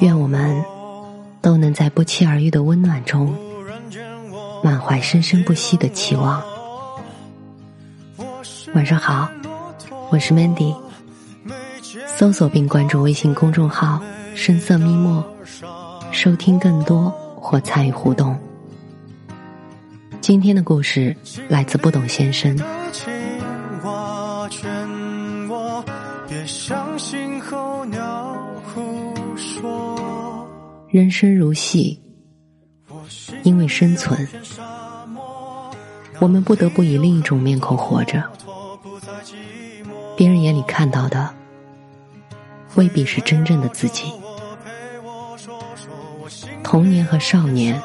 愿我们都能在不期而遇的温暖中，满怀生生不息的期望。晚上好，我是 Mandy。搜索并关注微信公众号“深色咪墨”，收听更多或参与互动。今天的故事来自不懂先生。别相信候鸟胡说。人生如戏，因为生存，我们不得不以另一种面孔活着。别人眼里看到的，未必是真正的自己。童年和少年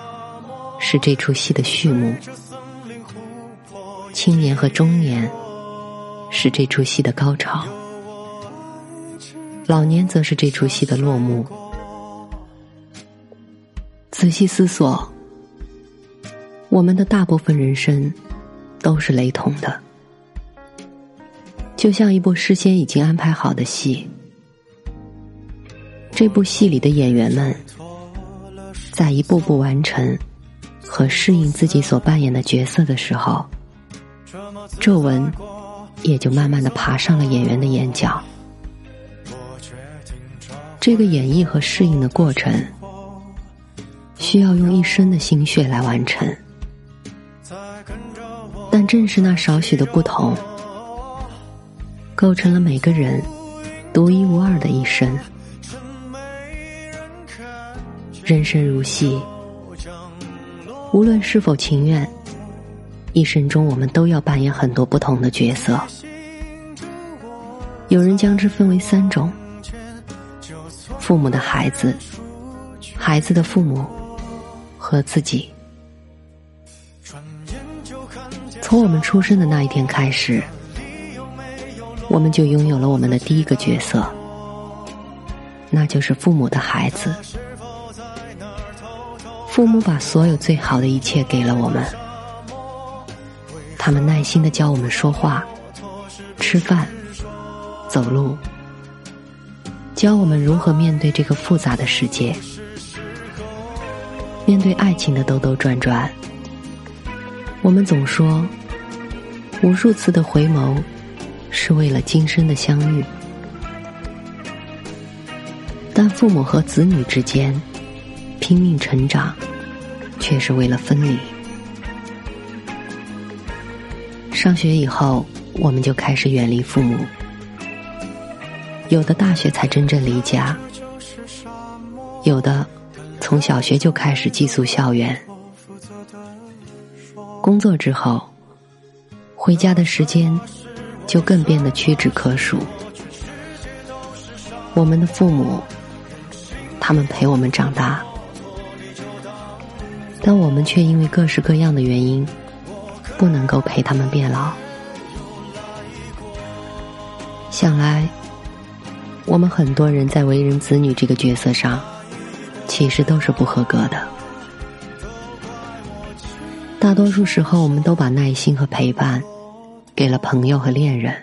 是这出戏的序幕，青年和中年是这出戏的高潮，老年则是这出戏的落幕。仔细思索，我们的大部分人生都是雷同的，就像一部事先已经安排好的戏。这部戏里的演员们，在一步步完成和适应自己所扮演的角色的时候，皱纹也就慢慢的爬上了演员的眼角。这个演绎和适应的过程。需要用一生的心血来完成，但正是那少许的不同，构成了每个人独一无二的一生。人生如戏，无论是否情愿，一生中我们都要扮演很多不同的角色。有人将之分为三种：父母的孩子，孩子的父母。和自己，从我们出生的那一天开始，我们就拥有了我们的第一个角色，那就是父母的孩子。父母把所有最好的一切给了我们，他们耐心的教我们说话、吃饭、走路，教我们如何面对这个复杂的世界。面对爱情的兜兜转转，我们总说，无数次的回眸是为了今生的相遇，但父母和子女之间拼命成长，却是为了分离。上学以后，我们就开始远离父母，有的大学才真正离家，有的。从小学就开始寄宿校园，工作之后，回家的时间就更变得屈指可数。我们的父母，他们陪我们长大，但我们却因为各式各样的原因，不能够陪他们变老。想来，我们很多人在为人子女这个角色上。其实都是不合格的。大多数时候，我们都把耐心和陪伴给了朋友和恋人，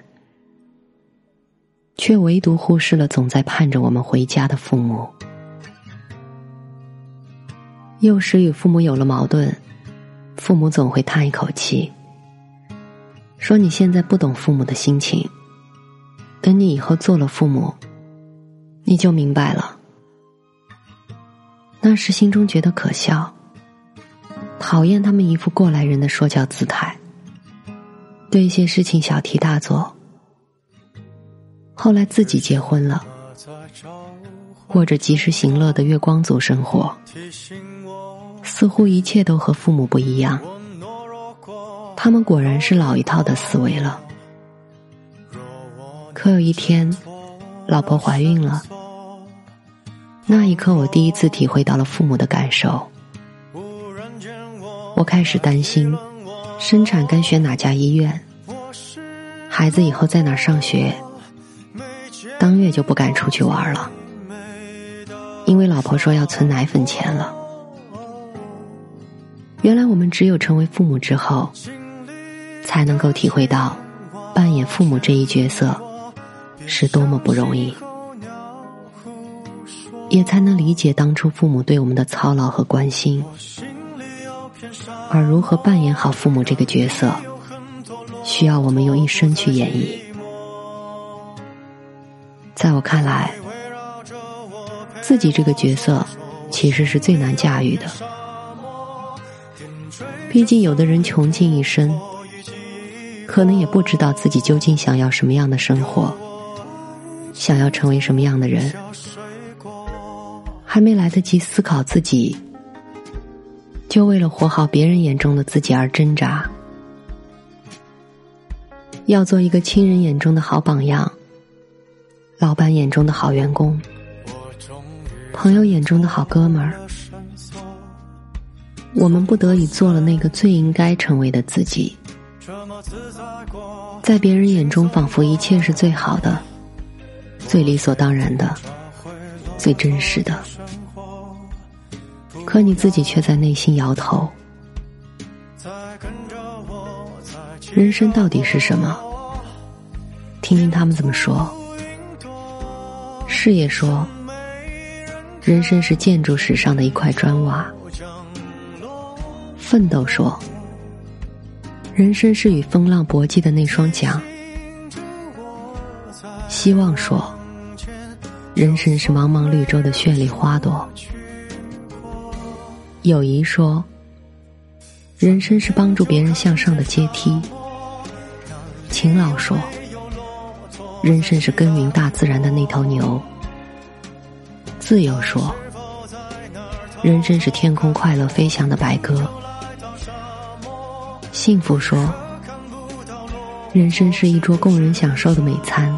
却唯独忽视了总在盼着我们回家的父母。幼时与父母有了矛盾，父母总会叹一口气，说：“你现在不懂父母的心情，等你以后做了父母，你就明白了。”那时心中觉得可笑，讨厌他们一副过来人的说教姿态，对一些事情小题大做。后来自己结婚了，过着及时行乐的月光族生活，似乎一切都和父母不一样。他们果然是老一套的思维了。可有一天，老婆怀孕了。那一刻，我第一次体会到了父母的感受。我开始担心，生产该选哪家医院，孩子以后在哪上学。当月就不敢出去玩了，因为老婆说要存奶粉钱了。原来我们只有成为父母之后，才能够体会到扮演父母这一角色是多么不容易，也才能理解当初父母对我们的操劳和关心。而如何扮演好父母这个角色，需要我们用一生去演绎。在我看来，自己这个角色其实是最难驾驭的。毕竟，有的人穷尽一生，可能也不知道自己究竟想要什么样的生活，想要成为什么样的人，还没来得及思考自己，就为了活好别人眼中的自己而挣扎。要做一个亲人眼中的好榜样。老板眼中的好员工，朋友眼中的好哥们儿，我们不得已做了那个最应该成为的自己，在别人眼中仿佛一切是最好的、最理所当然的、最真实的，可你自己却在内心摇头。人生到底是什么？听听他们怎么说。事业说，人生是建筑史上的一块砖瓦；奋斗说，人生是与风浪搏击的那双桨；希望说，人生是茫茫绿洲的绚丽花朵；友谊说，人生是帮助别人向上的阶梯；勤劳说，人生是耕耘大自然的那头牛。自由说，人生是天空快乐飞翔的白鸽；幸福说，人生是一桌供人享受的美餐。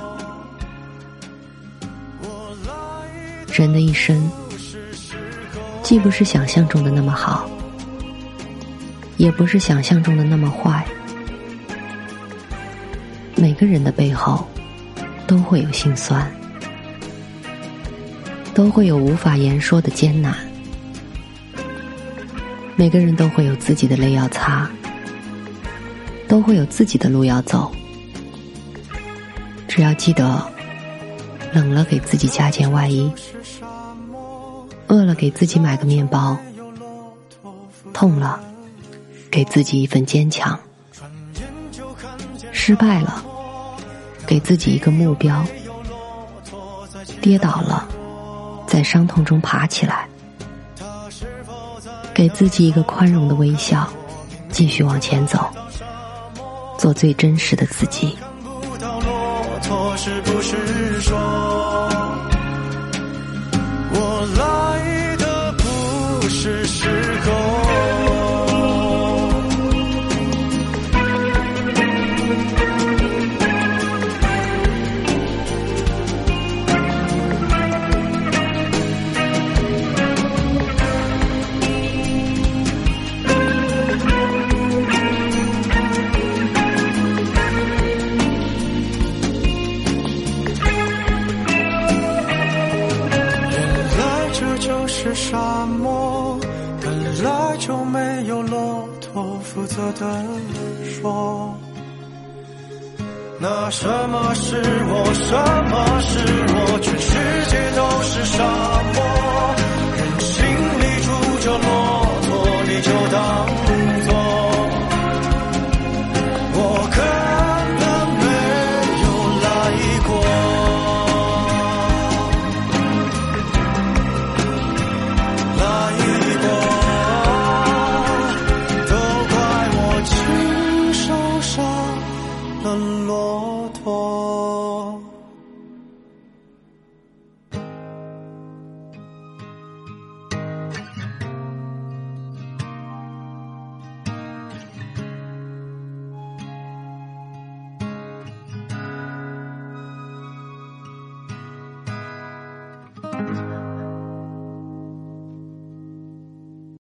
人的一生，既不是想象中的那么好，也不是想象中的那么坏。每个人的背后，都会有心酸。都会有无法言说的艰难，每个人都会有自己的泪要擦，都会有自己的路要走。只要记得，冷了给自己加件外衣，饿了给自己买个面包，痛了给自己一份坚强，失败了给自己一个目标，跌倒了。在伤痛中爬起来，给自己一个宽容的微笑，继续往前走，做最真实的自己。我老说那什么是我什么是我全世界都是沙漠。人心里住着骆驼你就当